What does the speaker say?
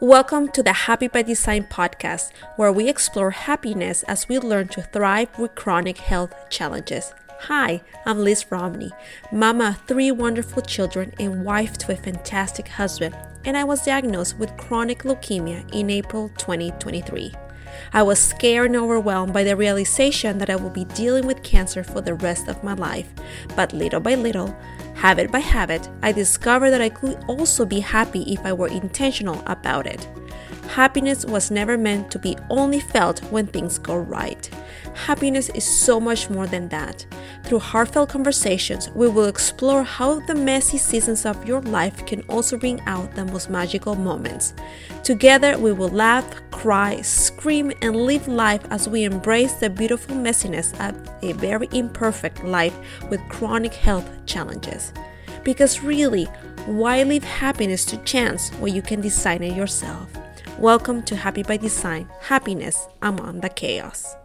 Welcome to the Happy by Design podcast, where we explore happiness as we learn to thrive with chronic health challenges. Hi, I'm Lizz Romney, mama of three wonderful children and wife to a fantastic husband, and I was diagnosed with chronic leukemia in April 2023. I was scared and overwhelmed by the realization that I will be dealing with cancer for the rest of my life, but little by little, Habit by habit, I discovered that I could also be happy if I were intentional about it. Happiness was never meant to be only felt when things go right. Happiness is so much more than that. Through heartfelt conversations, we will explore how the messy seasons of your life can also bring out the most magical moments. Together, we will laugh, cry, scream, and live life as we embrace the beautiful messiness of a very imperfect life with chronic health challenges. Because really, why leave happiness to chance when you can design it yourself? Welcome to Happy by Design Happiness Among the Chaos.